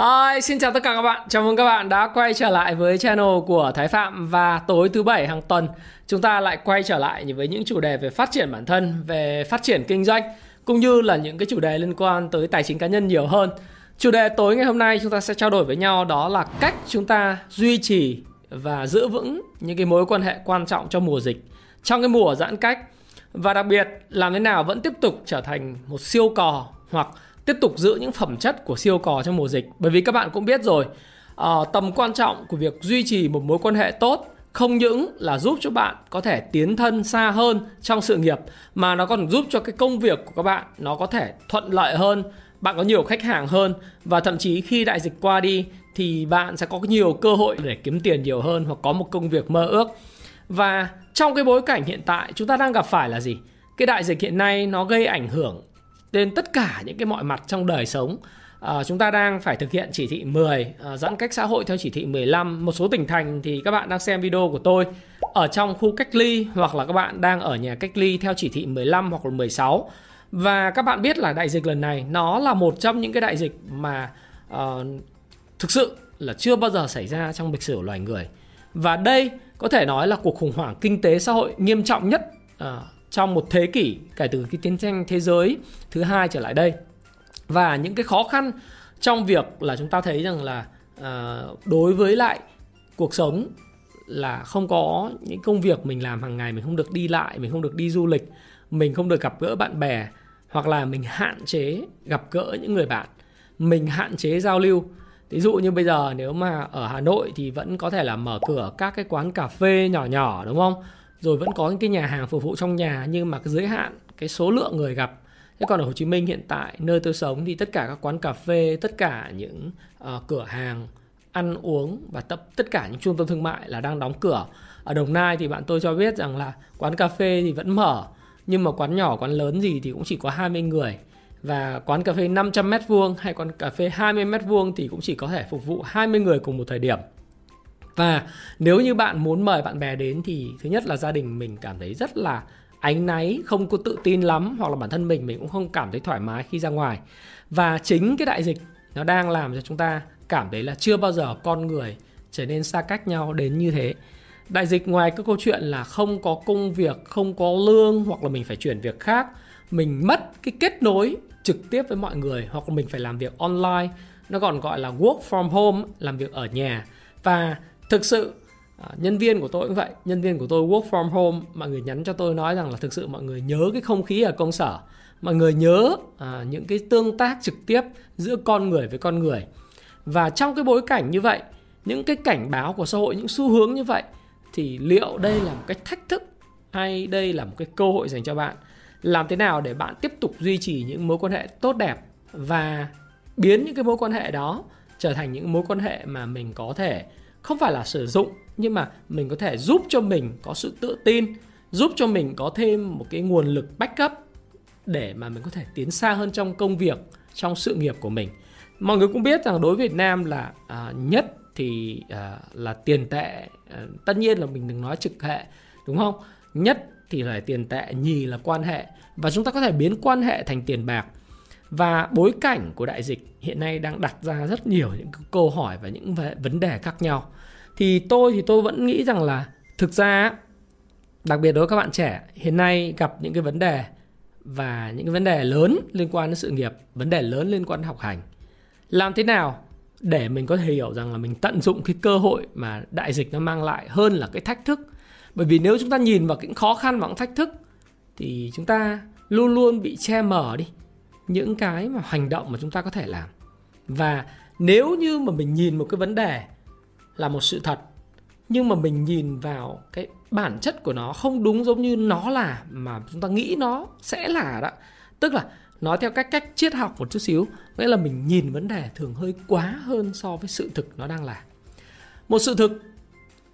Hi, xin chào tất cả các bạn. Chào mừng các bạn đã quay trở lại với channel của Thái Phạm và tối thứ bảy hàng tuần chúng ta lại quay trở lại với những chủ đề về phát triển bản thân, về phát triển kinh doanh cũng như là những cái chủ đề liên quan tới tài chính cá nhân nhiều hơn. Chủ đề tối ngày hôm nay chúng ta sẽ trao đổi với nhau đó là cách chúng ta duy trì và giữ vững những cái mối quan hệ quan trọng trong mùa dịch, trong cái mùa giãn cách và đặc biệt làm thế nào vẫn tiếp tục trở thành một siêu cò hoặc tiếp tục giữ những phẩm chất của siêu cò trong mùa dịch. Bởi vì các bạn cũng biết rồi uh, tầm quan trọng của việc duy trì một mối quan hệ tốt không những là giúp cho bạn có thể tiến thân xa hơn trong sự nghiệp mà nó còn giúp cho cái công việc của các bạn nó có thể thuận lợi hơn bạn có nhiều khách hàng hơn và thậm chí khi đại dịch qua đi thì bạn sẽ có nhiều cơ hội để kiếm tiền nhiều hơn hoặc có một công việc mơ ước. Và trong cái bối cảnh hiện tại chúng ta đang gặp phải là gì? Cái đại dịch hiện nay nó gây ảnh hưởng nên tất cả những cái mọi mặt trong đời sống. À, chúng ta đang phải thực hiện chỉ thị 10 à, giãn cách xã hội theo chỉ thị 15 một số tỉnh thành thì các bạn đang xem video của tôi ở trong khu cách ly hoặc là các bạn đang ở nhà cách ly theo chỉ thị 15 hoặc là 16 và các bạn biết là đại dịch lần này nó là một trong những cái đại dịch mà uh, thực sự là chưa bao giờ xảy ra trong lịch sử loài người. Và đây có thể nói là cuộc khủng hoảng kinh tế xã hội nghiêm trọng nhất uh, trong một thế kỷ kể từ cái chiến tranh thế giới thứ hai trở lại đây. Và những cái khó khăn trong việc là chúng ta thấy rằng là uh, đối với lại cuộc sống là không có những công việc mình làm hàng ngày mình không được đi lại mình không được đi du lịch mình không được gặp gỡ bạn bè hoặc là mình hạn chế gặp gỡ những người bạn mình hạn chế giao lưu. Ví dụ như bây giờ nếu mà ở hà nội thì vẫn có thể là mở cửa các cái quán cà phê nhỏ nhỏ đúng không? Rồi vẫn có những cái nhà hàng phục vụ trong nhà nhưng mà cái giới hạn cái số lượng người gặp. Thế còn ở Hồ Chí Minh hiện tại nơi tôi sống thì tất cả các quán cà phê tất cả những uh, cửa hàng ăn uống và tập tất cả những trung tâm thương mại là đang đóng cửa. Ở Đồng Nai thì bạn tôi cho biết rằng là quán cà phê thì vẫn mở nhưng mà quán nhỏ quán lớn gì thì cũng chỉ có 20 người. Và quán cà phê 500 mét vuông hay quán cà phê 20 mét vuông thì cũng chỉ có thể phục vụ 20 người cùng một thời điểm và nếu như bạn muốn mời bạn bè đến thì thứ nhất là gia đình mình cảm thấy rất là ánh náy, không có tự tin lắm, hoặc là bản thân mình mình cũng không cảm thấy thoải mái khi ra ngoài. Và chính cái đại dịch nó đang làm cho chúng ta cảm thấy là chưa bao giờ con người trở nên xa cách nhau đến như thế. Đại dịch ngoài cái câu chuyện là không có công việc, không có lương, hoặc là mình phải chuyển việc khác, mình mất cái kết nối trực tiếp với mọi người, hoặc là mình phải làm việc online, nó còn gọi là work from home, làm việc ở nhà. Và thực sự à, nhân viên của tôi cũng vậy. Nhân viên của tôi work from home. Mọi người nhắn cho tôi nói rằng là thực sự mọi người nhớ cái không khí ở công sở. Mọi người nhớ à, những cái tương tác trực tiếp giữa con người với con người. Và trong cái bối cảnh như vậy những cái cảnh báo của xã hội những xu hướng như vậy thì liệu đây là một cái thách thức hay đây là một cái cơ hội dành cho bạn? Làm thế nào để bạn tiếp tục duy trì những mối quan hệ tốt đẹp và biến những cái mối quan hệ đó trở thành những mối quan hệ mà mình có thể không phải là sử dụng nhưng mà mình có thể giúp cho mình có sự tự tin giúp cho mình có thêm một cái nguồn lực backup để mà mình có thể tiến xa hơn trong công việc trong sự nghiệp của mình. Mọi người cũng biết rằng đối với Việt Nam là à, nhất thì à, là tiền tệ à, tất nhiên là mình đừng nói trực hệ đúng không? Nhất thì là tiền tệ nhì là quan hệ. Và chúng ta có thể biến quan hệ thành tiền bạc và bối cảnh của đại dịch hiện nay đang đặt ra rất nhiều những câu hỏi và những vấn đề khác nhau. Thì tôi thì tôi vẫn nghĩ rằng là thực ra đặc biệt đối với các bạn trẻ, hiện nay gặp những cái vấn đề và những cái vấn đề lớn liên quan đến sự nghiệp, vấn đề lớn liên quan đến học hành. Làm thế nào để mình có thể hiểu rằng là mình tận dụng cái cơ hội mà đại dịch nó mang lại hơn là cái thách thức? Bởi vì nếu chúng ta nhìn vào những khó khăn và những thách thức, thì chúng ta luôn luôn bị che mờ đi những cái mà hành động mà chúng ta có thể làm. Và nếu như mà mình nhìn một cái vấn đề là một sự thật, nhưng mà mình nhìn vào cái bản chất của nó không đúng giống như nó là, mà chúng ta nghĩ nó sẽ là đó, tức là nói theo cách cách triết học một chút xíu, nghĩa là mình nhìn vấn đề thường hơi quá hơn so với sự thực nó đang là. Một sự thực,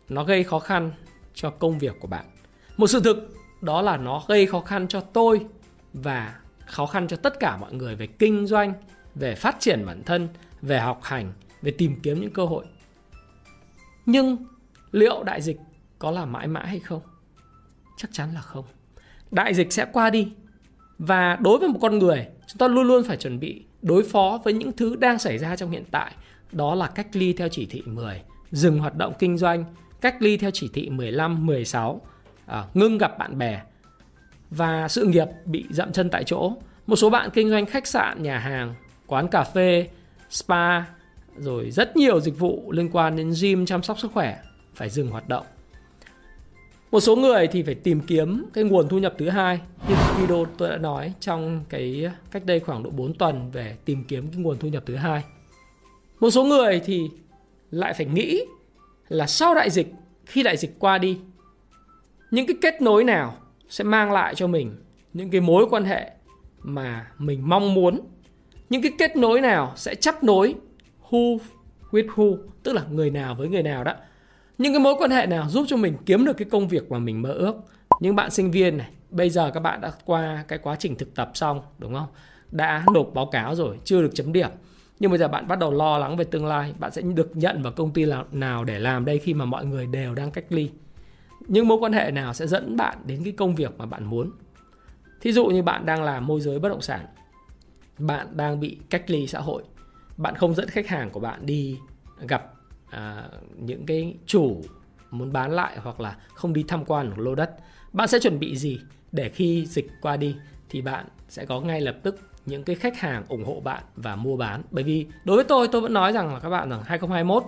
nó gây khó khăn cho công việc của bạn. Một sự thực, đó là nó gây khó khăn cho tôi và khó khăn cho tất cả mọi người về kinh doanh về phát triển bản thân về học hành về tìm kiếm những cơ hội. Nhưng liệu đại dịch có là mãi mãi hay không? Chắc chắn là không. Đại dịch sẽ qua đi. Và đối với một con người chúng ta luôn luôn phải chuẩn bị đối phó với những thứ đang xảy ra trong hiện tại. Đó là cách ly theo chỉ thị 10 dừng hoạt động kinh doanh cách ly theo chỉ thị 15 16 à, ngưng gặp bạn bè và sự nghiệp bị dậm chân tại chỗ. Một số bạn kinh doanh khách sạn, nhà hàng, quán cà phê, spa, rồi rất nhiều dịch vụ liên quan đến gym chăm sóc sức khỏe phải dừng hoạt động. Một số người thì phải tìm kiếm cái nguồn thu nhập thứ hai. Như video tôi đã nói, trong cái cách đây khoảng độ 4 tuần về tìm kiếm cái nguồn thu nhập thứ hai. Một số người thì lại phải nghĩ là sau đại dịch, khi đại dịch qua đi, những cái kết nối nào sẽ mang lại cho mình những cái mối quan hệ mà mình mong muốn. Những cái kết nối nào sẽ chấp nối who with who, tức là người nào với người nào đó. Những cái mối quan hệ nào giúp cho mình kiếm được cái công việc mà mình mơ ước. Những bạn sinh viên này, bây giờ các bạn đã qua cái quá trình thực tập xong, đúng không? Đã nộp báo cáo rồi, chưa được chấm điểm. Nhưng bây giờ bạn bắt đầu lo lắng về tương lai, bạn sẽ được nhận vào công ty nào để làm đây khi mà mọi người đều đang cách ly những mối quan hệ nào sẽ dẫn bạn đến cái công việc mà bạn muốn? Thí dụ như bạn đang làm môi giới bất động sản bạn đang bị cách ly xã hội bạn không dẫn khách hàng của bạn đi gặp à, những cái chủ muốn bán lại hoặc là không đi tham quan một lô đất bạn sẽ chuẩn bị gì để khi dịch qua đi thì bạn sẽ có ngay lập tức những cái khách hàng ủng hộ bạn và mua bán? Bởi vì đối với tôi tôi vẫn nói rằng là các bạn rằng 2021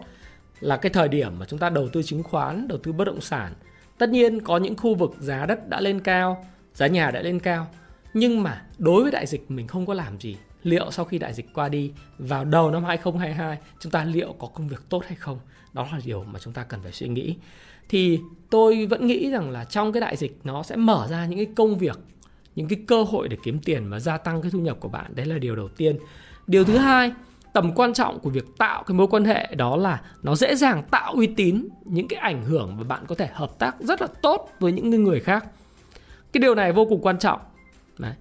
là cái thời điểm mà chúng ta đầu tư chứng khoán đầu tư bất động sản tất nhiên có những khu vực giá đất đã lên cao, giá nhà đã lên cao, nhưng mà đối với đại dịch mình không có làm gì. Liệu sau khi đại dịch qua đi, vào đầu năm 2022 chúng ta liệu có công việc tốt hay không? Đó là điều mà chúng ta cần phải suy nghĩ. Thì tôi vẫn nghĩ rằng là trong cái đại dịch, nó sẽ mở ra những cái công việc, những cái cơ hội để kiếm tiền và gia tăng cái thu nhập của bạn. Đấy là điều đầu tiên. Điều thứ hai tầm quan trọng của việc tạo cái mối quan hệ đó là nó dễ dàng tạo uy tín, những cái ảnh hưởng và bạn có thể hợp tác rất là tốt với những người khác. Cái điều này vô cùng quan trọng. Đấy.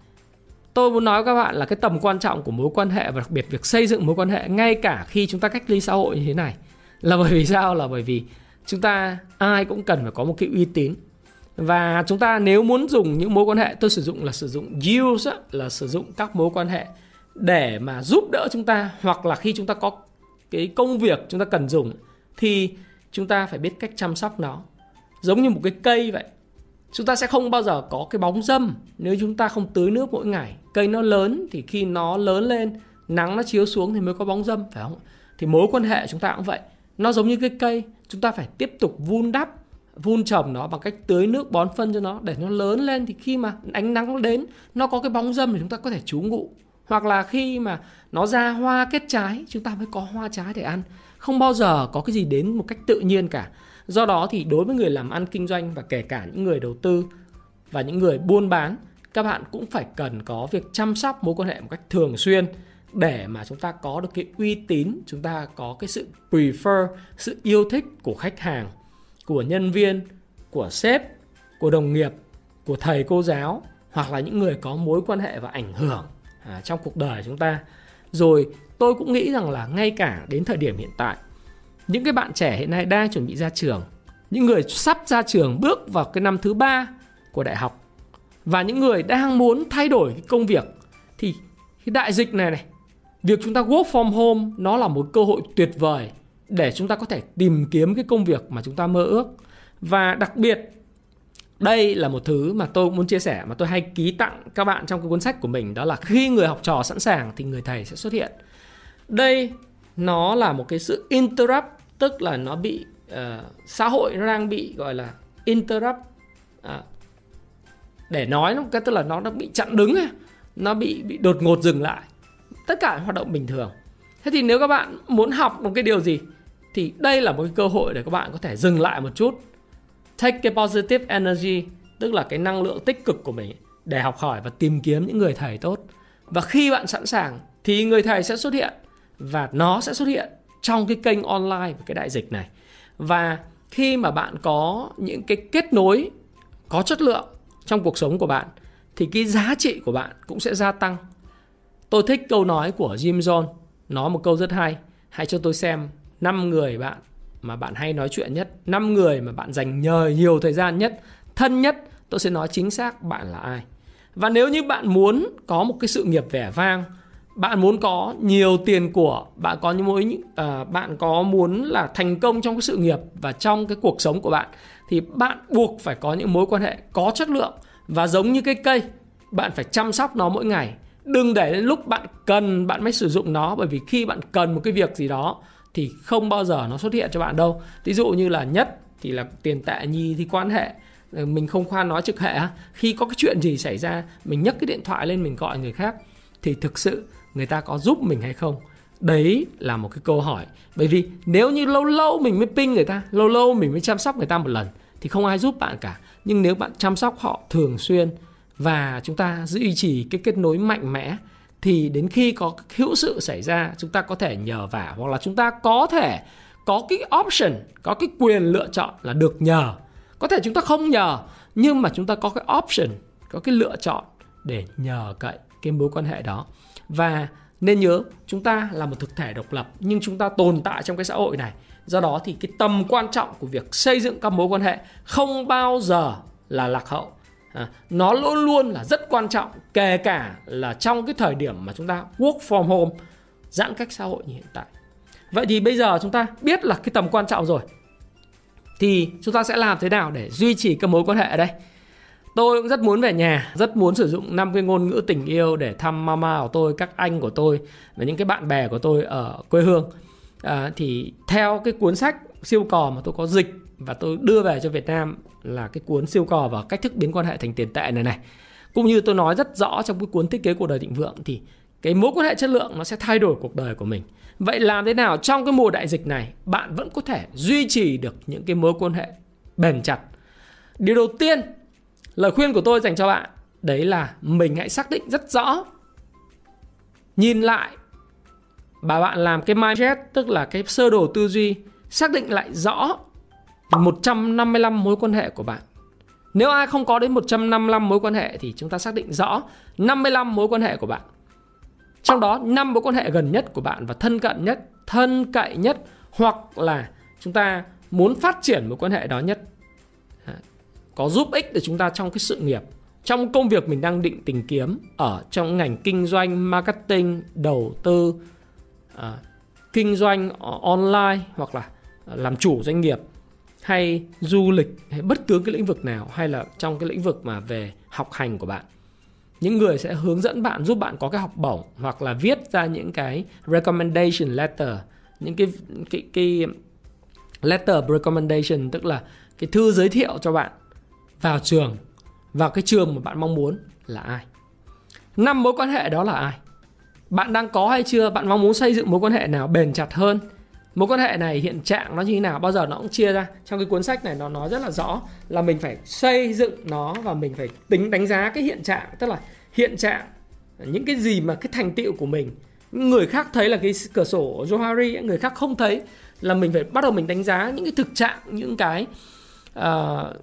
Tôi muốn nói với các bạn là cái tầm quan trọng của mối quan hệ và đặc biệt việc xây dựng mối quan hệ ngay cả khi chúng ta cách ly xã hội như thế này là bởi vì sao? Là bởi vì chúng ta ai cũng cần phải có một cái uy tín. Và chúng ta nếu muốn dùng những mối quan hệ, tôi sử dụng là sử dụng use là sử dụng các mối quan hệ để mà giúp đỡ chúng ta, hoặc là khi chúng ta có cái công việc chúng ta cần dùng, thì chúng ta phải biết cách chăm sóc nó. Giống như một cái cây vậy. Chúng ta sẽ không bao giờ có cái bóng dâm nếu chúng ta không tưới nước mỗi ngày. Cây nó lớn thì khi nó lớn lên, nắng nó chiếu xuống thì mới có bóng dâm, phải không? Thì mối quan hệ chúng ta cũng vậy. Nó giống như cái cây, chúng ta phải tiếp tục vun đắp, vun trồng nó bằng cách tưới nước bón phân cho nó để nó lớn lên. Thì khi mà ánh nắng nó đến, nó có cái bóng dâm thì chúng ta có thể trú ngụ hoặc là khi mà nó ra hoa kết trái, chúng ta mới có hoa trái để ăn. Không bao giờ có cái gì đến một cách tự nhiên cả. Do đó thì đối với người làm ăn kinh doanh và kể cả những người đầu tư và những người buôn bán, các bạn cũng phải cần có việc chăm sóc mối quan hệ một cách thường xuyên để mà chúng ta có được cái uy tín, chúng ta có cái sự prefer, sự yêu thích của khách hàng, của nhân viên, của sếp, của đồng nghiệp, của thầy cô giáo hoặc là những người có mối quan hệ và ảnh hưởng à, trong cuộc đời chúng ta. Rồi tôi cũng nghĩ rằng là ngay cả đến thời điểm hiện tại những cái bạn trẻ hiện nay đang chuẩn bị ra trường những người sắp ra trường bước vào cái năm thứ ba của đại học và những người đang muốn thay đổi cái công việc thì cái đại dịch này này việc chúng ta work from home nó là một cơ hội tuyệt vời để chúng ta có thể tìm kiếm cái công việc mà chúng ta mơ ước. Và đặc biệt đây là một thứ mà tôi muốn chia sẻ mà tôi hay ký tặng các bạn trong cái cuốn sách của mình đó là khi người học trò sẵn sàng thì người thầy sẽ xuất hiện. Đây nó là một cái sự interrupt tức là nó bị uh, xã hội nó đang bị gọi là interrupt à, để nói nó cái tức là nó nó bị chặn đứng nó bị bị đột ngột dừng lại. Tất cả hoạt động bình thường. Thế thì nếu các bạn muốn học một cái điều gì thì đây là một cái cơ hội để các bạn có thể dừng lại một chút take cái positive energy, tức là cái năng lượng tích cực của mình để học hỏi và tìm kiếm những người thầy tốt. Và khi bạn sẵn sàng thì người thầy sẽ xuất hiện và nó sẽ xuất hiện trong cái kênh online của cái đại dịch này. Và khi mà bạn có những cái kết nối có chất lượng trong cuộc sống của bạn, thì cái giá trị của bạn cũng sẽ gia tăng. Tôi thích câu nói của Jim Jones nói một câu rất hay. Hãy cho tôi xem 5 người bạn mà bạn hay nói chuyện nhất 5 người mà bạn dành nhờ nhiều thời gian nhất thân nhất tôi sẽ nói chính xác bạn là ai. Và nếu như bạn muốn có một cái sự nghiệp vẻ vang bạn muốn có nhiều tiền của bạn có những mối uh, bạn có muốn là thành công trong cái sự nghiệp và trong cái cuộc sống của bạn thì bạn buộc phải có những mối quan hệ có chất lượng và giống như cái cây bạn phải chăm sóc nó mỗi ngày. Đừng để đến lúc bạn cần bạn mới sử dụng nó bởi vì khi bạn cần một cái việc gì đó thì không bao giờ nó xuất hiện cho bạn đâu. Ví dụ như là nhất thì là tiền tệ nhi thì quan hệ ờ, mình không khoan nói trực hệ khi có cái chuyện gì xảy ra, mình nhấc cái điện thoại lên mình gọi người khác thì thực sự người ta có giúp mình hay không? Đấy là một cái câu hỏi. Bởi vì nếu như lâu lâu mình mới ping người ta, lâu lâu mình mới chăm sóc người ta một lần thì không ai giúp bạn cả. Nhưng nếu bạn chăm sóc họ thường xuyên và chúng ta duy trì cái kết nối mạnh mẽ thì đến khi có hữu sự xảy ra, chúng ta có thể nhờ vả hoặc là chúng ta có thể có cái option, có cái quyền lựa chọn là được nhờ. Có thể chúng ta không nhờ, nhưng mà chúng ta có cái option, có cái lựa chọn để nhờ cậy cái mối quan hệ đó. Và nên nhớ, chúng ta là một thực thể độc lập, nhưng chúng ta tồn tại trong cái xã hội này. Do đó thì cái tầm quan trọng của việc xây dựng các mối quan hệ không bao giờ là lạc hậu à, nó luôn luôn là rất quan trọng kể cả là trong cái thời điểm mà chúng ta work from home giãn cách xã hội như hiện tại. Vậy thì bây giờ chúng ta biết là cái tầm quan trọng rồi thì chúng ta sẽ làm thế nào để duy trì các mối quan hệ ở đây? Tôi cũng rất muốn về nhà rất muốn sử dụng năm cái ngôn ngữ tình yêu để thăm mama của tôi các anh của tôi và những cái bạn bè của tôi ở quê hương. À, thì theo cái cuốn sách siêu cò mà tôi có dịch và tôi đưa về cho Việt Nam là cái cuốn siêu cò và cách thức biến quan hệ thành tiền tệ này này. Cũng như tôi nói rất rõ trong cái cuốn thiết kế cuộc đời thịnh vượng thì cái mối quan hệ chất lượng nó sẽ thay đổi cuộc đời của mình. Vậy làm thế nào trong cái mùa đại dịch này bạn vẫn có thể duy trì được những cái mối quan hệ bền chặt? Điều đầu tiên, lời khuyên của tôi dành cho bạn, đấy là mình hãy xác định rất rõ, nhìn lại bà bạn làm cái mindset, tức là cái sơ đồ tư duy, xác định lại rõ 155 mối quan hệ của bạn. Nếu ai không có đến 155 mối quan hệ thì chúng ta xác định rõ 55 mối quan hệ của bạn. Trong đó 5 mối quan hệ gần nhất của bạn và thân cận nhất, thân cậy nhất hoặc là chúng ta muốn phát triển mối quan hệ đó nhất. Có giúp ích để chúng ta trong cái sự nghiệp, trong công việc mình đang định tìm kiếm ở trong ngành kinh doanh, marketing, đầu tư, uh, kinh doanh online hoặc là làm chủ doanh nghiệp hay du lịch, hay bất cứ cái lĩnh vực nào, hay là trong cái lĩnh vực mà về học hành của bạn. Những người sẽ hướng dẫn bạn, giúp bạn có cái học bổng, hoặc là viết ra những cái recommendation letter, những cái cái cái letter of recommendation, tức là cái thư giới thiệu cho bạn vào trường, vào cái trường mà bạn mong muốn là ai. Năm mối quan hệ đó là ai? Bạn đang có hay chưa? Bạn mong muốn xây dựng mối quan hệ nào bền chặt hơn? Mối quan hệ này hiện trạng nó như thế nào? Bao giờ nó cũng chia ra. Trong cái cuốn sách này nó nói rất là rõ là mình phải xây dựng nó và mình phải tính đánh giá cái hiện trạng. Tức là hiện trạng những cái gì mà cái thành tựu của mình người khác thấy là cái cửa sổ Johari người khác không thấy là mình phải bắt đầu mình đánh giá những cái thực trạng những cái uh,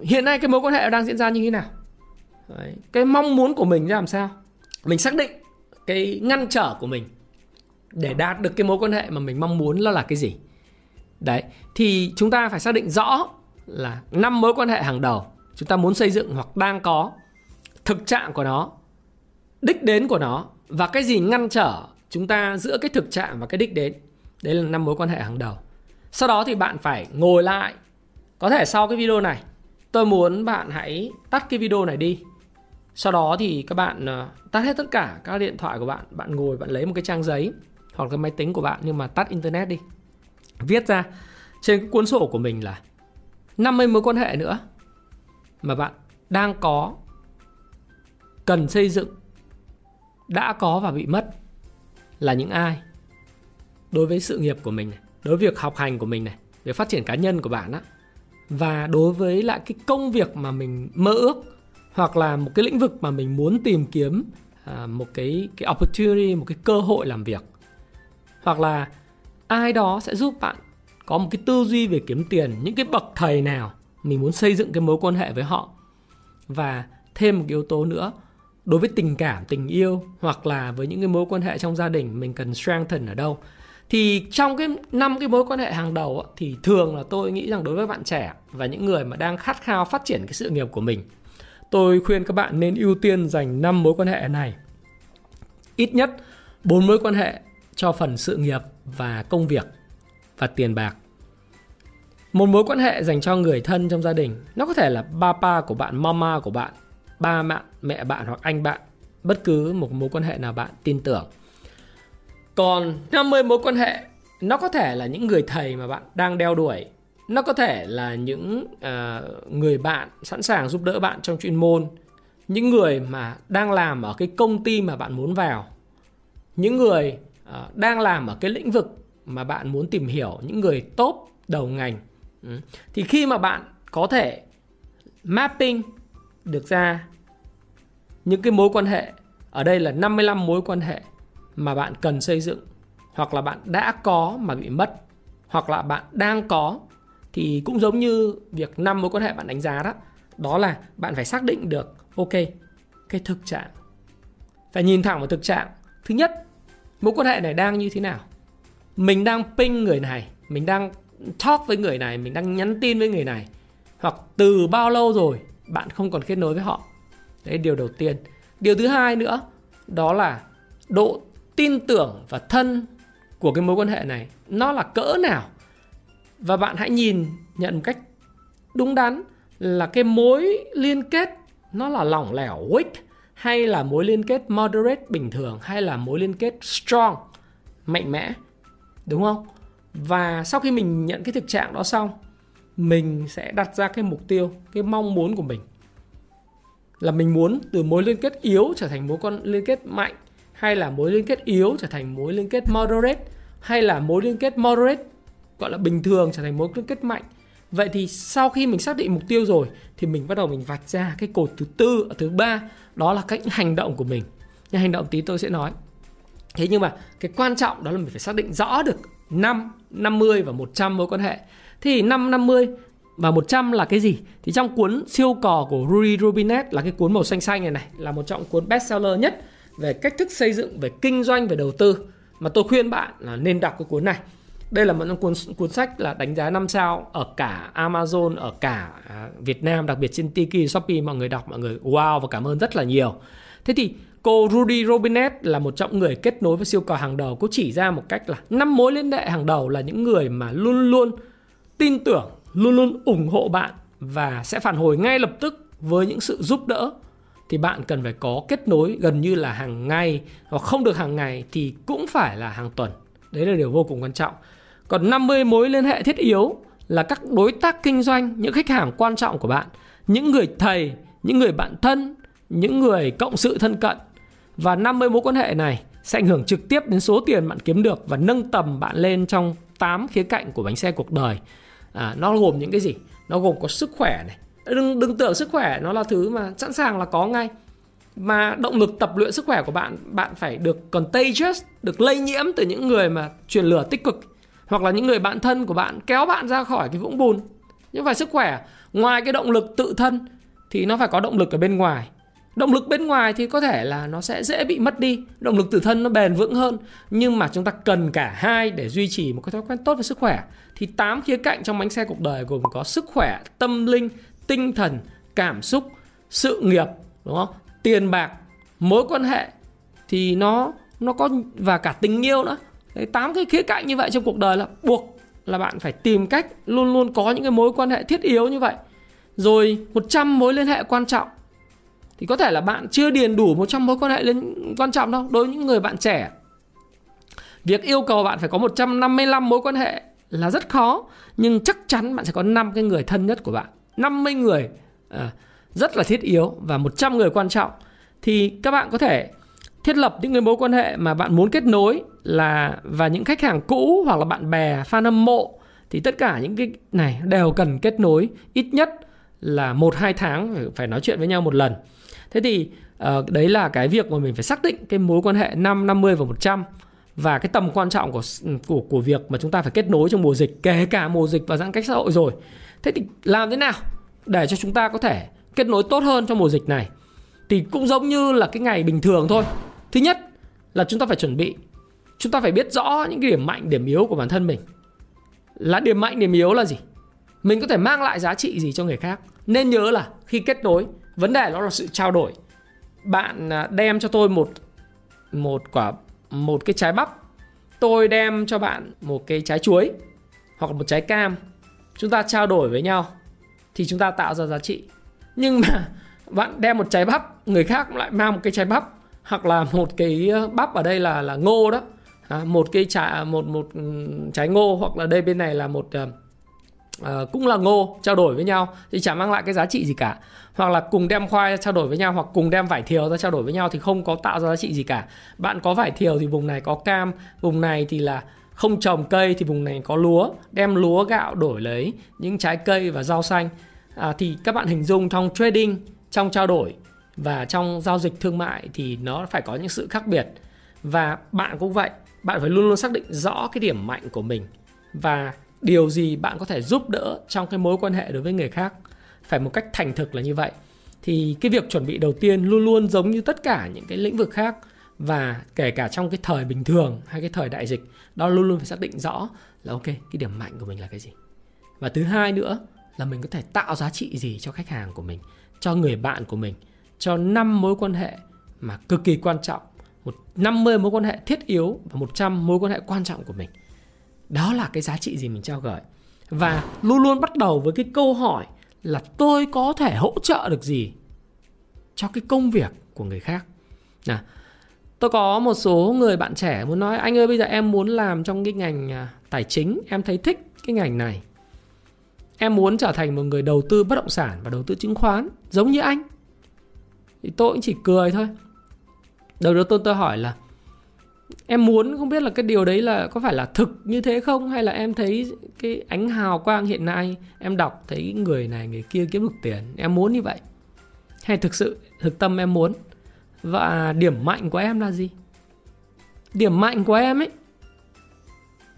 hiện nay cái mối quan hệ đang diễn ra như thế nào. Đấy. cái mong muốn của mình ra làm sao? Mình xác định cái ngăn trở của mình để đạt được cái mối quan hệ mà mình mong muốn nó là cái gì đấy, thì chúng ta phải xác định rõ là năm mối quan hệ hàng đầu chúng ta muốn xây dựng hoặc đang có thực trạng của nó, đích đến của nó và cái gì ngăn trở chúng ta giữa cái thực trạng và cái đích đến. Đấy là năm mối quan hệ hàng đầu. Sau đó thì bạn phải ngồi lại. Có thể sau cái video này, tôi muốn bạn hãy tắt cái video này đi. Sau đó thì các bạn ờ, tắt hết tất cả các điện thoại của bạn. Bạn ngồi, bạn lấy một cái trang giấy hoặc cái máy tính của bạn nhưng mà tắt internet đi viết ra trên cái cuốn sổ của mình là 50 mối quan hệ nữa mà bạn đang có cần xây dựng đã có và bị mất là những ai? Đối với sự nghiệp của mình này, đối với việc học hành của mình này, việc phát triển cá nhân của bạn á và đối với lại cái công việc mà mình mơ ước hoặc là một cái lĩnh vực mà mình muốn tìm kiếm à, một cái cái opportunity một cái cơ hội làm việc hoặc là ai đó sẽ giúp bạn. Có một cái tư duy về kiếm tiền, những cái bậc thầy nào, mình muốn xây dựng cái mối quan hệ với họ. Và thêm một yếu tố nữa, đối với tình cảm, tình yêu, hoặc là với những cái mối quan hệ trong gia đình, mình cần strengthen ở đâu. Thì trong cái năm cái mối quan hệ hàng đầu thì thường là tôi nghĩ rằng đối với bạn trẻ và những người mà đang khát khao phát triển cái sự nghiệp của mình, tôi khuyên các bạn nên ưu tiên dành năm mối quan hệ này. Ít nhất bốn mối quan hệ cho phần sự nghiệp và công việc và tiền bạc. Một mối quan hệ dành cho người thân trong gia đình nó có thể là papa của bạn mama của bạn ba bạn mẹ bạn hoặc anh bạn bất cứ một mối quan hệ nào bạn tin tưởng. Còn 50 mối quan hệ nó có thể là những người thầy mà bạn đang đeo đuổi. Nó có thể là những uh, người bạn sẵn sàng giúp đỡ bạn trong chuyên môn. Những người mà đang làm ở cái công ty mà bạn muốn vào. Những người Ờ, đang làm ở cái lĩnh vực mà bạn muốn tìm hiểu những người tốt đầu ngành. Ừ. thì khi mà bạn có thể mapping được ra những cái mối quan hệ, ở đây là 55 mối quan hệ mà bạn cần xây dựng, hoặc là bạn đã có mà bị mất, hoặc là bạn đang có, thì cũng giống như việc năm mối quan hệ bạn đánh giá đó đó là bạn phải xác định được, ok, cái thực trạng. Phải nhìn thẳng vào thực trạng. Thứ nhất mối quan hệ này đang như thế nào? Mình đang ping người này, mình đang talk với người này, mình đang nhắn tin với người này. Hoặc từ bao lâu rồi, bạn không còn kết nối với họ? Đấy, điều đầu tiên. Điều thứ hai nữa, đó là độ tin tưởng và thân của cái mối quan hệ này, nó là cỡ nào? Và bạn hãy nhìn, nhận một cách đúng đắn là cái mối liên kết nó là lỏng lẻo, weak hay là mối liên kết moderate bình thường hay là mối liên kết strong, mạnh mẽ, đúng không? Và sau khi mình nhận cái thực trạng đó xong, mình sẽ đặt ra cái mục tiêu, cái mong muốn của mình. Là mình muốn từ mối liên kết yếu trở thành mối con liên kết mạnh, hay là mối liên kết yếu trở thành mối liên kết moderate, hay là mối liên kết moderate, gọi là bình thường trở thành mối liên kết mạnh vậy thì sau khi mình xác định mục tiêu rồi thì mình bắt đầu mình vạch ra cái cột thứ tư thứ ba đó là cách hành động của mình. Nhưng hành động tí tôi sẽ nói. Thế nhưng mà cái quan trọng đó là mình phải xác định rõ được 5, 50 và 100 mối quan hệ. Thì 5, 50 và 100 là cái gì? Thì trong cuốn siêu cò của Rudy Rubinet là cái cuốn màu xanh xanh này này là một trong cuốn bestseller nhất về cách thức xây dựng về kinh doanh về đầu tư. Mà tôi khuyên bạn là nên đọc cái cuốn này đây là một cuốn cuốn sách là đánh giá 5 sao ở cả Amazon, ở cả à, Việt Nam, đặc biệt trên Tiki, Shopee, mọi người đọc, mọi người wow và cảm ơn rất là nhiều thế thì cô Rudy Robinet là một trong người kết nối với siêu cò hàng đầu cô chỉ ra một cách là năm mối liên hệ hàng đầu là những người mà luôn luôn tin tưởng, luôn luôn ủng hộ bạn và sẽ phản hồi ngay lập tức với những sự giúp đỡ thì bạn cần phải có kết nối gần như là hàng ngày hoặc không được hàng ngày thì cũng phải là hàng tuần. Đấy là điều vô cùng quan trọng. Còn 50 mối liên hệ thiết yếu là các đối tác kinh doanh, những khách hàng quan trọng của bạn, những người thầy, những người bạn thân, những người cộng sự thân cận. Và 50 mối quan hệ này sẽ ảnh hưởng trực tiếp đến số tiền bạn kiếm được và nâng tầm bạn lên trong 8 khía cạnh của bánh xe cuộc đời. À, nó gồm những cái gì? Nó gồm có sức khỏe này, đừng đừng tưởng sức khỏe nó là thứ mà sẵn sàng là có ngay mà động lực tập luyện sức khỏe của bạn bạn phải được contagious được lây nhiễm từ những người mà truyền lửa tích cực hoặc là những người bạn thân của bạn kéo bạn ra khỏi cái vũng bùn. Nhưng phải sức khỏe, ngoài cái động lực tự thân thì nó phải có động lực ở bên ngoài. Động lực bên ngoài thì có thể là nó sẽ dễ bị mất đi, động lực tự thân nó bền vững hơn. Nhưng mà chúng ta cần cả hai để duy trì một cái thói quen tốt với sức khỏe. Thì tám khía cạnh trong bánh xe cuộc đời gồm có sức khỏe, tâm linh, tinh thần, cảm xúc, sự nghiệp, đúng không? Tiền bạc, mối quan hệ thì nó nó có và cả tình yêu nữa. Đấy, tám cái khía cạnh như vậy trong cuộc đời là buộc là bạn phải tìm cách luôn luôn có những cái mối quan hệ thiết yếu như vậy. Rồi 100 mối liên hệ quan trọng. Thì có thể là bạn chưa điền đủ 100 mối quan hệ liên quan trọng đâu đối với những người bạn trẻ. Việc yêu cầu bạn phải có 155 mối quan hệ là rất khó nhưng chắc chắn bạn sẽ có 5 cái người thân nhất của bạn. 50 người à, rất là thiết yếu và 100 người quan trọng. Thì các bạn có thể thiết lập những cái mối quan hệ mà bạn muốn kết nối là và những khách hàng cũ hoặc là bạn bè fan hâm mộ thì tất cả những cái này đều cần kết nối ít nhất là một hai tháng phải nói chuyện với nhau một lần. Thế thì uh, đấy là cái việc mà mình phải xác định cái mối quan hệ 5 50 và 100 và cái tầm quan trọng của của của việc mà chúng ta phải kết nối trong mùa dịch kể cả mùa dịch và giãn cách xã hội rồi. Thế thì làm thế nào để cho chúng ta có thể kết nối tốt hơn trong mùa dịch này? Thì cũng giống như là cái ngày bình thường thôi thứ nhất là chúng ta phải chuẩn bị, chúng ta phải biết rõ những cái điểm mạnh, điểm yếu của bản thân mình. Là điểm mạnh, điểm yếu là gì? Mình có thể mang lại giá trị gì cho người khác? Nên nhớ là khi kết nối, vấn đề đó là sự trao đổi. Bạn à, đem cho tôi một một quả, một cái trái bắp. Tôi đem cho bạn một cái trái chuối hoặc một trái cam. Chúng ta trao đổi với nhau thì chúng ta tạo ra giá trị. Nhưng mà bạn đem một trái bắp, người khác lại mang một cái trái bắp hoặc là một cái ờ, bắp ở đây là là ngô đó. À, một cái trái một một ừ, trái ngô hoặc là đây bên này là một uh, cũng là ngô trao đổi với nhau thì chẳng mang lại cái giá trị gì cả. Hoặc là cùng đem khoai trao đổi với nhau hoặc cùng đem vải thiều ra trao đổi với nhau thì không có tạo ra giá trị gì cả. Bạn có vải thiều thì vùng này có cam vùng này thì là không trồng cây thì vùng này có lúa. Đem lúa gạo đổi lấy những trái cây và rau xanh. À, thì các bạn hình dung trong trading trong trao đổi và trong giao dịch thương mại thì nó phải có những sự khác biệt. Và bạn cũng vậy, bạn phải luôn luôn xác định rõ cái điểm mạnh của mình. Và điều gì bạn có thể giúp đỡ trong cái mối quan hệ đối với người khác. Phải một cách thành thực là như vậy. Thì cái việc chuẩn bị đầu tiên luôn luôn giống như tất cả những cái lĩnh vực khác. Và kể cả trong cái thời bình thường hay cái thời đại dịch, đó luôn luôn phải xác định rõ là ok, cái điểm mạnh của mình là cái gì. Và thứ hai nữa là mình có thể tạo giá trị gì cho khách hàng của mình, cho người bạn của mình cho năm mối quan hệ mà cực kỳ quan trọng. Một 50 mối quan hệ thiết yếu và 100 mối quan hệ quan trọng của mình. Đó là cái giá trị gì mình trao gửi. Và luôn luôn bắt đầu với cái câu hỏi là tôi có thể hỗ trợ được gì cho cái công việc của người khác? Nào, tôi có một số người bạn trẻ muốn nói, anh ơi, bây giờ em muốn làm trong cái ngành à, tài chính. Em thấy thích cái ngành này. Em muốn trở thành một người đầu tư bất động sản và đầu tư chứng khoán, giống như anh thì tôi cũng chỉ cười thôi. Đầu đó tôi tôi hỏi là em muốn không biết là cái điều đấy là có phải là thực như thế không? Hay là em thấy cái ánh hào quang hiện nay em đọc thấy người này người kia kiếm được tiền em muốn như vậy? Hay thực sự thực tâm em muốn? Và điểm mạnh của em là gì? Điểm mạnh của em ấy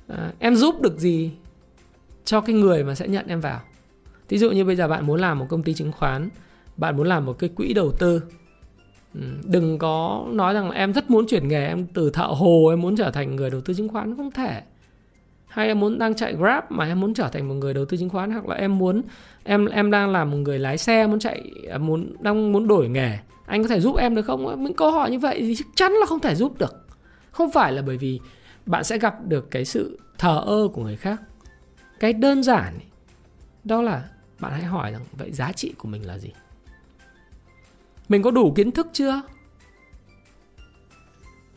à, em giúp được gì cho cái người mà sẽ nhận em vào? Ví dụ như bây giờ bạn muốn làm một công ty chứng khoán bạn muốn làm một cái quỹ đầu tư Ừ, đừng có nói rằng là em rất muốn chuyển nghề, em từ thợ hồ em muốn trở thành người đầu tư chứng khoán, không thể. Hay em muốn đang chạy grab mà em muốn trở thành một người đầu tư chứng khoán, hoặc là em muốn, em em đang làm một người lái xe, muốn chạy à, muốn, đang muốn đổi nghề. Anh có thể giúp em được không? Những câu hỏi như vậy thì chắc chắn là không thể giúp được. Không phải là bởi vì bạn sẽ gặp được cái sự thờ ơ của người khác. Cái đơn giản đó là bạn hãy hỏi rằng, vậy giá trị của mình là gì? Mình có đủ kiến thức chưa?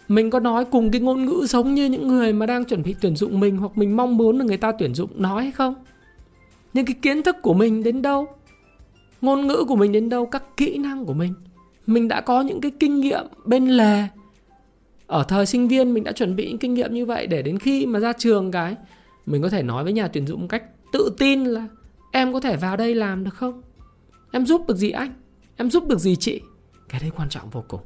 Mình có nói cùng cái ngôn ngữ giống như những người mà đang chuẩn bị tuyển dụng mình hoặc mình mong muốn là người ta tuyển dụng nói hay không? Nhưng cái kiến thức của mình đến đâu? Ngôn ngữ của mình đến đâu? Các kỹ năng của mình. Mình đã có những cái kinh nghiệm bên lề. Ở thời sinh viên, mình đã chuẩn bị những kinh nghiệm như vậy để đến khi mà ra trường cái, mình có thể nói với nhà tuyển dụng một cách tự tin là em có thể vào đây làm được không? Em giúp được gì anh? Em giúp được gì chị? Cái đấy quan trọng vô cùng.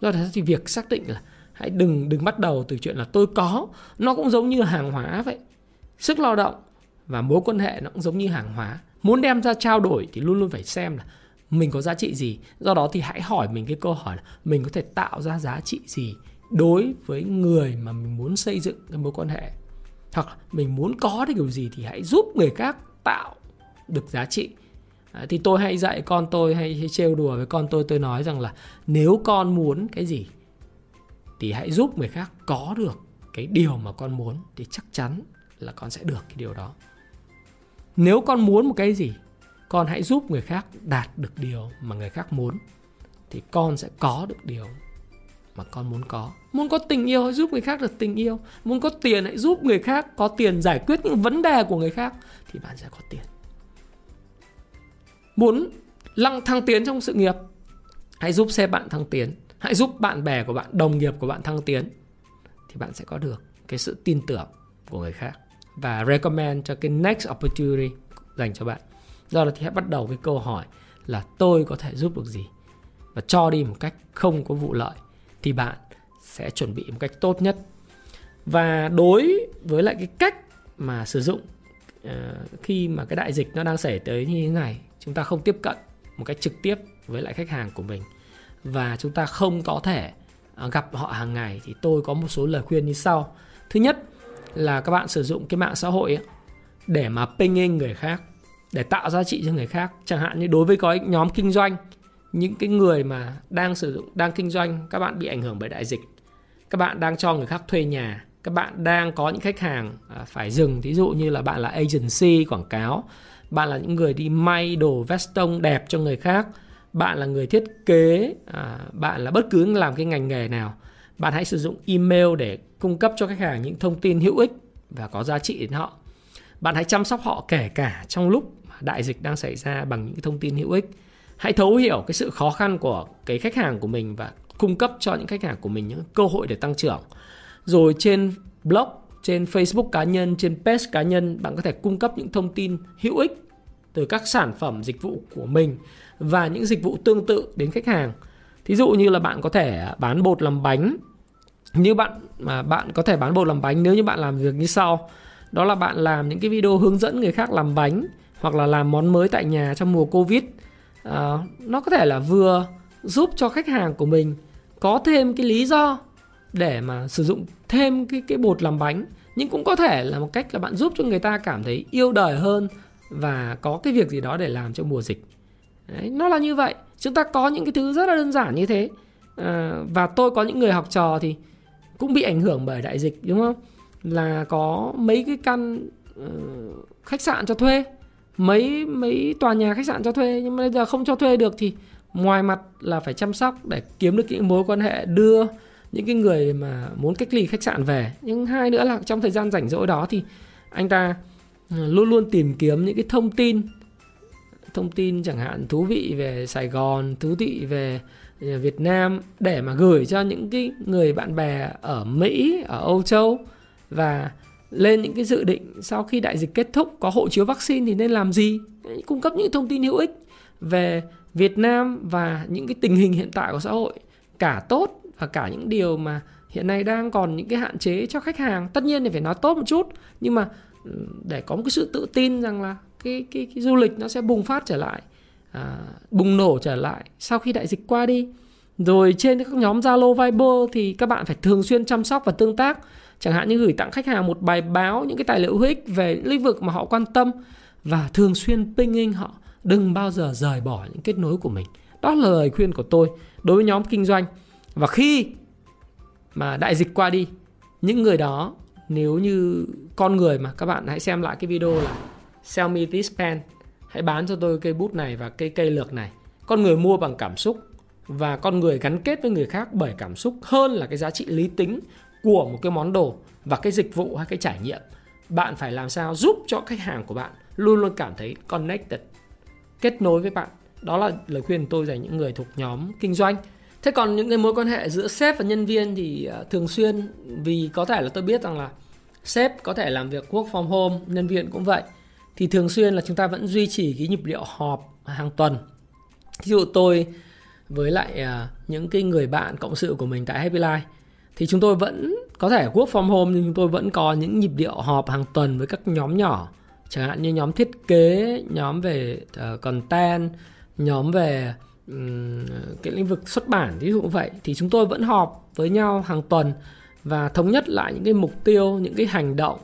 Do đó thì việc xác định là hãy đừng đừng bắt đầu từ chuyện là tôi có, nó cũng giống như hàng hóa vậy. Sức lao động và mối quan hệ nó cũng giống như hàng hóa. Muốn đem ra trao đổi thì luôn luôn phải xem là mình có giá trị gì. Do đó thì hãy hỏi mình cái câu hỏi là mình có thể tạo ra giá trị gì đối với người mà mình muốn xây dựng cái mối quan hệ. Hoặc mình muốn có được điều gì thì hãy giúp người khác tạo được giá trị à, thì tôi hay dạy con tôi hay, hay trêu đùa với con tôi tôi nói rằng là nếu con muốn cái gì thì hãy giúp người khác có được cái điều mà con muốn thì chắc chắn là con sẽ được cái điều đó. Nếu con muốn một cái gì con hãy giúp người khác đạt được điều mà người khác muốn thì con sẽ có được điều mà con muốn có. Muốn có tình yêu hãy giúp người khác được tình yêu. Muốn có tiền hãy giúp người khác có tiền giải quyết những vấn đề của người khác thì bạn sẽ có tiền muốn lăng thăng tiến trong sự nghiệp hãy giúp xe bạn thăng tiến. Hãy giúp bạn bè của bạn đồng nghiệp của bạn thăng tiến thì bạn sẽ có được cái sự tin tưởng của người khác. Và recommend cho cái next opportunity dành cho bạn. Do đó thì hãy bắt đầu với câu hỏi là tôi có thể giúp được gì? Và cho đi một cách không có vụ lợi thì bạn sẽ chuẩn bị một cách tốt nhất. Và đối với lại cái cách mà sử dụng uh, khi mà cái đại dịch nó đang xảy tới như thế này chúng ta không tiếp cận một cách trực tiếp với lại khách hàng của mình. Và chúng ta không có thể à, gặp họ hàng ngày. Thì tôi có một số lời khuyên như sau. Thứ nhất là các bạn sử dụng cái mạng xã hội ấy, để mà pinging người khác để tạo giá trị cho người khác. Chẳng hạn như đối với có nhóm kinh doanh những cái người mà đang sử dụng đang kinh doanh các bạn bị ảnh hưởng bởi đại dịch. Các bạn đang cho người khác thuê nhà. Các bạn đang có những khách hàng à, phải dừng. Thí dụ như là bạn là agency quảng cáo bạn là những người đi may đồ veston đẹp cho người khác. Bạn là người thiết kế à, bạn là bất cứ làm cái ngành nghề nào. Bạn hãy sử dụng email để cung cấp cho khách hàng những thông tin hữu ích và có giá trị đến họ. Bạn hãy chăm sóc họ kể cả trong lúc đại dịch đang xảy ra bằng những thông tin hữu ích. Hãy thấu hiểu cái sự khó khăn của cái khách hàng của mình và cung cấp cho những khách hàng của mình những cơ hội để tăng trưởng. Rồi trên blog trên Facebook cá nhân trên page cá nhân bạn có thể cung cấp những thông tin hữu ích từ các sản phẩm dịch vụ của mình và những dịch vụ tương tự đến khách hàng. Thí dụ như là bạn có thể bán bột làm bánh. Như bạn mà bạn có thể bán bột làm bánh nếu như bạn làm việc như sau. Đó là bạn làm những cái video hướng dẫn người khác làm bánh hoặc là làm món mới tại nhà trong mùa covid. À, nó có thể là vừa giúp cho khách hàng của mình có thêm cái lý do để mà sử dụng thêm cái cái bột làm bánh. Nhưng cũng có thể là một cách là bạn giúp cho người ta cảm thấy yêu đời hơn và có cái việc gì đó để làm trong mùa dịch. Đấy, nó là như vậy. Chúng ta có những cái thứ rất là đơn giản như thế. À, và tôi có những người học trò thì cũng bị ảnh hưởng bởi đại dịch đúng không? Là có mấy cái căn uh, khách sạn cho thuê mấy mấy tòa nhà khách sạn cho thuê. Nhưng mà bây giờ không cho thuê được thì ngoài mặt là phải chăm sóc để kiếm được những mối quan hệ đưa những cái người mà muốn cách ly khách sạn về. Nhưng hai nữa là trong thời gian rảnh rỗi đó thì anh ta ừ, luôn luôn tìm kiếm những cái thông tin. Thông tin chẳng hạn thú vị về Sài Gòn, thú vị về ừ, Việt Nam để mà gửi cho những cái người bạn bè ở Mỹ, ở Âu Châu. Và lên những cái dự định sau khi đại dịch kết thúc có hộ chiếu vaccine thì nên làm gì? Cung cấp những thông tin hữu ích về Việt Nam và những cái tình hình hiện tại của xã hội, cả tốt và cả những điều mà hiện nay đang còn những cái hạn chế cho khách hàng tất nhiên thì phải nói tốt một chút. Nhưng mà ừ, để có một cái sự tự tin rằng là cái cái, cái du lịch nó sẽ bùng phát trở lại à, bùng nổ trở lại sau khi đại dịch qua đi. Rồi trên các nhóm Zalo Viber thì các bạn phải thường xuyên chăm sóc và tương tác. Chẳng hạn như gửi tặng khách hàng một bài báo những cái tài liệu hữu ích về lĩnh vực mà họ quan tâm. Và thường xuyên pinging họ đừng bao giờ rời bỏ những kết nối của mình. Đó là lời khuyên của tôi đối với nhóm kinh doanh và khi mà đại dịch qua đi, những người đó, nếu như con người mà các bạn hãy xem lại cái video là sell me this pen, hãy bán cho tôi cây bút này và cây cây lược này. Con người mua bằng cảm xúc và con người gắn kết với người khác bởi cảm xúc hơn là cái giá trị lý tính của một cái món đồ và cái dịch vụ hay cái trải nghiệm. Bạn phải làm sao giúp cho khách hàng của bạn luôn luôn cảm thấy connected, kết nối với bạn? Đó là lời khuyên tôi dành những người thuộc nhóm kinh doanh thế còn những cái mối quan hệ giữa sếp và nhân viên thì à, thường xuyên vì có thể là tôi biết rằng là sếp có thể làm việc work from home nhân viên cũng vậy thì thường xuyên là chúng ta vẫn duy trì cái nhịp điệu họp hàng tuần. Ví dụ tôi với lại à, những cái người bạn cộng sự của mình tại Happy Life thì chúng tôi vẫn có thể work from home nhưng chúng tôi vẫn có những nhịp điệu họp hàng tuần với các nhóm nhỏ. Chẳng hạn như nhóm thiết kế nhóm về uh, content nhóm về cái lĩnh vực xuất bản, ví dụ vậy, thì chúng tôi vẫn họp với nhau hàng tuần và thống nhất lại những cái mục tiêu, những cái hành động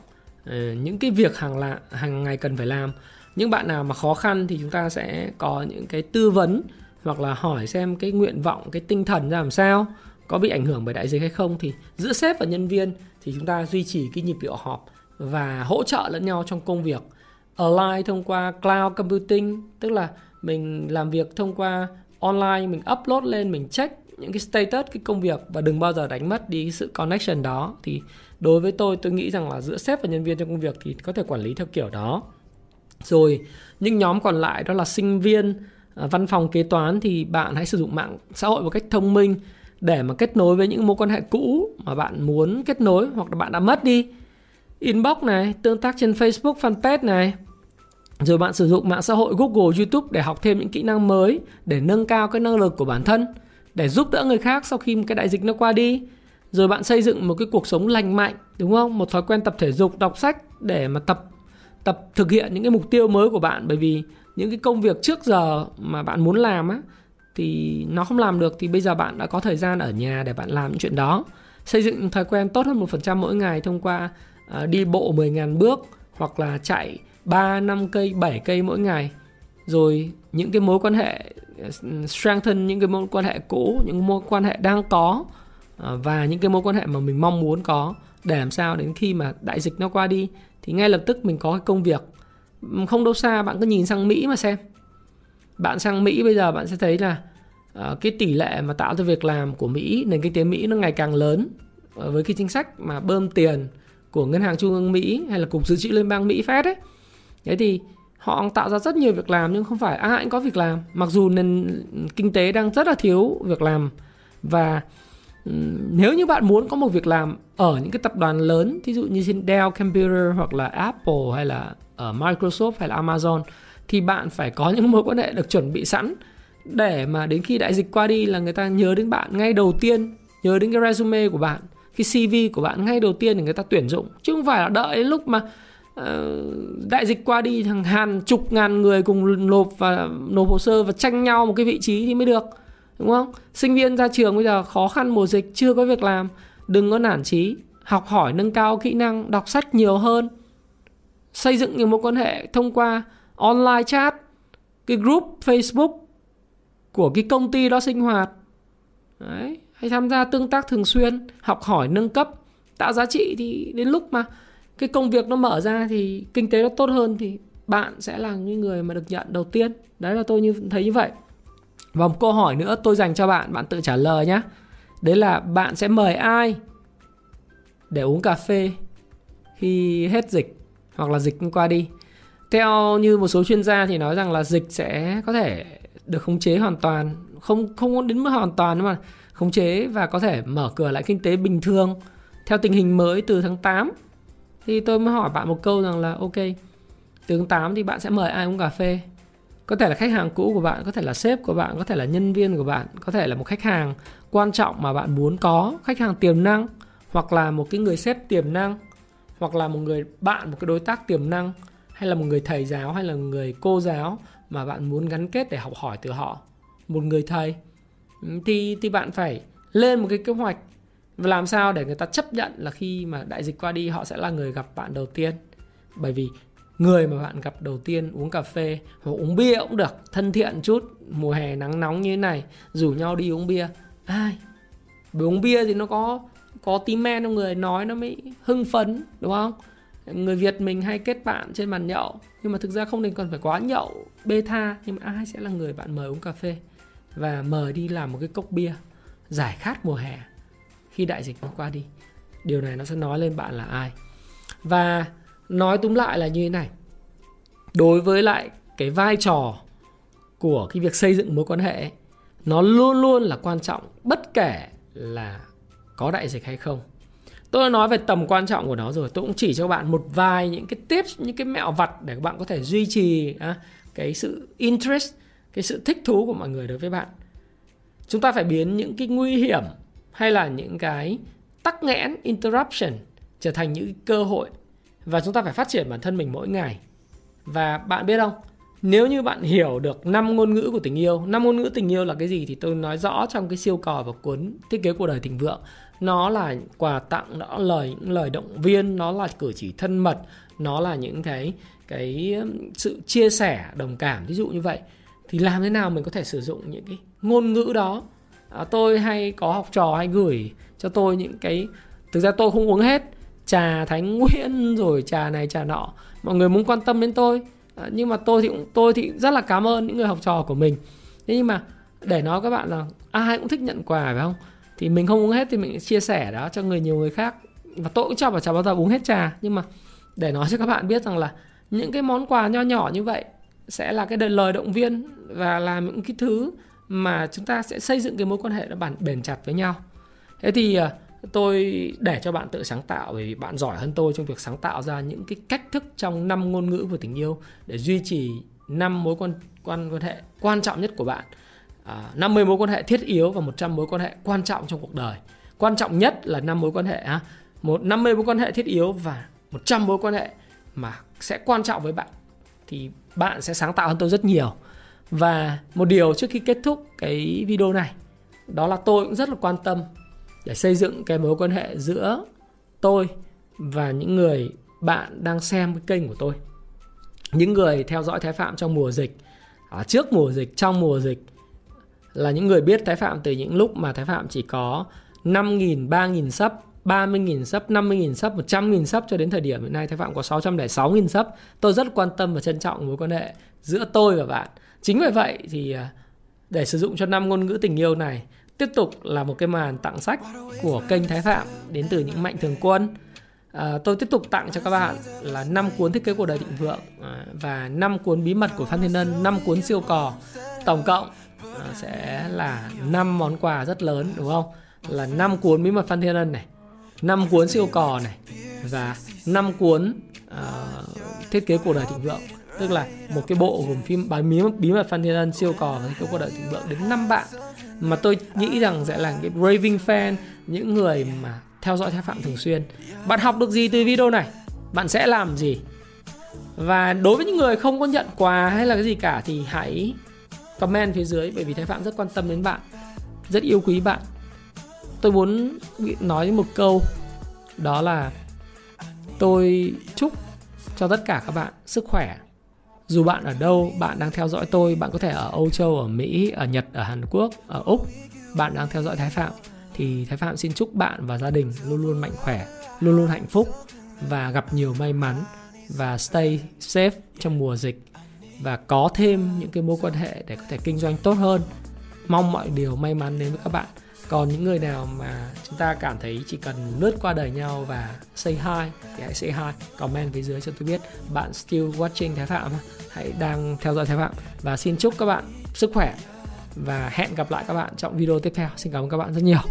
ờ, những cái việc hàng lạ, hàng ngày cần phải làm. Những bạn nào mà khó khăn thì chúng ta sẽ có những cái tư vấn hoặc là hỏi xem cái nguyện vọng, cái tinh thần ra làm sao, có bị ảnh hưởng bởi đại dịch hay không. Thì giữa sếp và nhân viên thì chúng ta duy trì cái nhịp điệu họp và hỗ trợ lẫn nhau trong công việc. Align thông qua cloud computing, tức là mình làm việc thông qua online, mình upload lên, mình check những cái status, cái công việc và đừng bao giờ đánh mất đi sự connection đó. Thì đối với tôi tôi nghĩ rằng là giữa sếp và nhân viên trong công việc thì có thể quản lý theo kiểu đó. Rồi, những nhóm còn lại đó là sinh viên à, văn phòng kế toán thì bạn hãy sử dụng mạng xã hội một cách thông minh để mà kết nối với những mối quan hệ cũ mà bạn muốn kết nối hoặc là bạn đã mất đi. Inbox này, tương tác trên facebook, fanpage này rồi bạn sử dụng mạng xã hội Google, YouTube để học thêm những kỹ năng mới để nâng cao cái năng lực của bản thân để giúp đỡ người khác sau khi cái đại dịch nó qua đi. Rồi bạn xây dựng một cái cuộc sống lành mạnh đúng không? Một thói quen tập thể dục đọc sách để mà tập tập thực hiện những cái mục tiêu mới của bạn. Bởi vì những cái công việc trước giờ mà bạn muốn làm á thì nó không làm được thì bây giờ bạn đã có thời gian ở nhà để bạn làm những chuyện đó. Xây dựng thói quen tốt hơn một phần trăm mỗi ngày thông qua uh, đi bộ 10.000 bước hoặc là chạy 3, 5 cây, 7 cây mỗi ngày. Rồi những cái mối quan hệ strengthen những cái mối quan hệ cũ những mối quan hệ đang có à, và những cái mối quan hệ mà mình mong muốn có để làm sao đến khi mà đại dịch nó qua đi thì ngay lập tức mình có cái công việc. Ừ, không đâu xa bạn cứ nhìn sang Mỹ mà xem. Bạn sang Mỹ bây giờ bạn sẽ thấy là à, cái tỷ lệ mà tạo ra việc làm của Mỹ nền kinh tế Mỹ nó ngày càng lớn à, với cái chính sách mà bơm tiền của ngân hàng trung ương Mỹ hay là cục dự trữ liên bang Mỹ Fed ấy thế thì họ tạo ra rất nhiều việc làm nhưng không phải ai cũng có việc làm. Mặc dù nền kinh tế đang rất là thiếu việc làm và nếu như bạn muốn có một việc làm ở những cái tập đoàn lớn, thí dụ như trên Dell, Computer hoặc là Apple hay là ở Microsoft hay là Amazon thì bạn phải có những mối quan hệ được chuẩn bị sẵn để mà đến khi đại dịch qua đi là người ta nhớ đến bạn ngay đầu tiên, nhớ đến cái resume của bạn, cái CV của bạn ngay đầu tiên để người ta tuyển dụng. Chứ không phải là đợi đến lúc mà Ờ, đại dịch qua đi thằng hàng chục ngàn người cùng nộp và nộp hồ sơ và tranh nhau một cái vị trí thì mới được, đúng không sinh viên ra trường bây giờ khó khăn mùa dịch, chưa có việc làm, đừng có nản chí, học hỏi, nâng cao kỹ năng, đọc sách nhiều hơn xây dựng những mối quan hệ thông qua online chat, cái group facebook của cái công ty đó sinh hoạt Đấy. hay tham gia tương tác thường xuyên, học hỏi, nâng cấp, tạo giá trị thì đến lúc mà cái công việc nó mở ra thì kinh tế nó tốt hơn thì bạn sẽ là những người mà được nhận đầu tiên. Đấy là tôi như, thấy như vậy. Và một câu hỏi nữa tôi dành cho bạn bạn tự trả lời nhé đấy là bạn sẽ mời ai để uống cà phê khi hết dịch hoặc là dịch qua đi? Theo như một số chuyên gia thì nói rằng là dịch sẽ có thể được khống chế hoàn toàn, không không đến mức hoàn toàn mà khống chế và có thể mở cửa lại kinh tế bình thường theo tình hình mới từ tháng 8 thì tôi mới hỏi bạn một câu rằng là, ok từ tháng 8 thì bạn sẽ mời ai uống cà phê? Có thể là khách hàng cũ của bạn, có thể là sếp của bạn, có thể là nhân viên của bạn, có thể là một khách hàng quan trọng mà bạn muốn có, khách hàng tiềm năng, hoặc là một cái người sếp tiềm năng, hoặc là một người bạn, một cái đối tác tiềm năng, hay là một người thầy giáo, hay là một người cô giáo mà bạn muốn gắn kết để học hỏi từ họ. Một người thầy. Thì thì bạn phải lên một cái kế hoạch và làm sao để người ta chấp nhận là khi mà đại dịch qua đi, họ sẽ là người gặp bạn đầu tiên? Bởi vì người mà bạn gặp đầu tiên uống cà phê hoặc uống bia cũng được, thân thiện chút, mùa hè nắng nóng như thế này, rủ nhau đi uống bia. Ai? Bởi uống bia thì nó có có tí men trong người, nói nó mới hưng phấn, đúng không? Người Việt mình hay kết bạn trên bàn nhậu, nhưng mà thực ra không nên cần phải quá nhậu, bê tha, nhưng mà ai sẽ là người bạn mời uống cà phê? Và mời đi làm một cái cốc bia giải khát mùa hè khi đại dịch nó qua đi. Điều này nó sẽ nói lên bạn là ai. Và nói túm lại là như thế này. Đối với lại cái vai trò của cái việc xây dựng mối quan hệ nó luôn luôn là quan trọng bất kể là có đại dịch hay không. Tôi đã nói về tầm quan trọng của nó rồi tôi cũng chỉ cho bạn một vài những cái tips những cái mẹo vặt để các bạn có thể duy trì à, cái sự interest cái sự thích thú của mọi người đối với bạn. Chúng ta phải biến những cái nguy hiểm hay là những cái tắc nghẽn, interruption trở thành những cơ hội và chúng ta phải phát triển bản thân mình mỗi ngày. Và bạn biết không? Nếu như bạn hiểu được năm ngôn ngữ của tình yêu, năm ngôn ngữ tình yêu là cái gì thì tôi nói rõ trong cái siêu cò và cuốn thiết kế cuộc đời thịnh vượng. Nó là quà tặng, nó lời, những lời động viên, nó là cử chỉ thân mật, nó là những cái cái sự chia sẻ, đồng cảm. Ví dụ như vậy, thì làm thế nào mình có thể sử dụng những cái ngôn ngữ đó à, tôi hay có học trò hay gửi cho tôi những cái thực ra tôi không uống hết. Trà thánh nguyễn rồi trà này trà nọ. Mọi người muốn quan tâm đến tôi. À, nhưng mà tôi thì cũng tôi thì rất là cảm ơn những người học trò của mình. Thế nhưng mà để nói các bạn là à, ai cũng thích nhận quà phải không? Thì mình không uống hết thì mình chia sẻ đó cho người nhiều người khác. Và tôi cũng chả bảo chả bao giờ uống hết trà. Nhưng mà để nói cho các bạn biết rằng là những cái món quà nho nhỏ như vậy sẽ là cái lời động viên và là những cái thứ mà chúng ta sẽ xây dựng cái mối quan hệ nó bản bền chặt với nhau. Thế thì à, tôi để cho bạn tự sáng tạo bởi vì bạn giỏi hơn tôi trong việc sáng tạo ra những cái cách thức trong năm ngôn ngữ của tình yêu để duy trì năm mối quan quan quan hệ quan trọng nhất của bạn. À, 50 mối quan hệ thiết yếu và 100 mối quan hệ quan trọng trong cuộc đời. Quan trọng nhất là năm mối quan hệ ha. Một 50 mối quan hệ thiết yếu và 100 mối quan hệ mà sẽ quan trọng với bạn thì bạn sẽ sáng tạo hơn tôi rất nhiều và một điều trước khi kết thúc cái video này đó là tôi cũng rất là quan tâm để xây dựng cái mối quan hệ giữa tôi và những người bạn đang xem cái kênh của tôi những người theo dõi Thái Phạm trong mùa dịch ở trước mùa dịch trong mùa dịch là những người biết Thái Phạm từ những lúc mà Thái Phạm chỉ có 5.000, 3.000 sub 30.000 sub, 50.000 sub, 100.000 sub cho đến thời điểm hiện nay Thái Phạm có 606.000 sub. Tôi rất quan tâm và trân trọng mối quan hệ giữa tôi và bạn. Chính vì vậy thì à, để sử dụng cho năm ngôn ngữ tình yêu này tiếp tục là một cái màn tặng sách của kênh Thái Phạm đến từ những mạnh thường quân. À, tôi tiếp tục tặng cho các bạn là 5 cuốn thiết kế cuộc đời thịnh vượng à, và 5 cuốn bí mật của Phan Thiên Ân, 5 cuốn siêu cò. Tổng cộng à, sẽ là 5 món quà rất lớn đúng không? Là 5 cuốn bí mật Phan Thiên Ân này, 5 cuốn siêu cò này và 5 cuốn uh, thiết kế cuộc đời thịnh vượng tức là một cái bộ gồm phim bài bí, bí mật Phan Thiên Ân siêu cò và thiết kế cuộc đời thịnh vượng đến 5 bạn. Mà tôi nghĩ rằng sẽ là cái raving fan những người mà theo dõi Thái Phạm thường xuyên. Bạn học được gì từ video này? Bạn sẽ làm gì? Và đối với những người không có nhận quà hay là cái gì cả thì hãy comment phía dưới bởi vì Thái Phạm rất quan tâm đến bạn rất yêu quý bạn. Tôi muốn nói một câu đó là tôi chúc cho tất cả các bạn sức khỏe dù bạn ở đâu, bạn đang theo dõi tôi, bạn có thể ở âu châu, ở mỹ, ở nhật, ở hàn quốc, ở úc. Bạn đang theo dõi thái phạm. Thì thái phạm xin chúc bạn và gia đình luôn luôn mạnh khỏe, luôn luôn hạnh phúc và gặp nhiều may mắn và stay safe trong mùa dịch và có thêm những cái mối quan hệ để có thể kinh doanh tốt hơn. Mong mọi điều may mắn đến với các bạn còn những người nào mà chúng ta cảm thấy chỉ cần lướt qua đời nhau và say hi thì hãy say hi, comment phía dưới cho tôi biết bạn still watching thái phạm hãy đang theo dõi thái phạm. Và xin chúc các bạn sức khỏe và hẹn gặp lại các bạn trong video tiếp theo. Xin cảm ơn các bạn rất nhiều.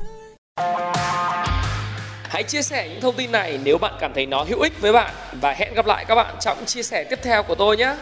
Hãy chia sẻ những thông tin này nếu bạn cảm thấy nó hữu ích với bạn. Và hẹn gặp lại các bạn trong chia sẻ tiếp theo của tôi nhé.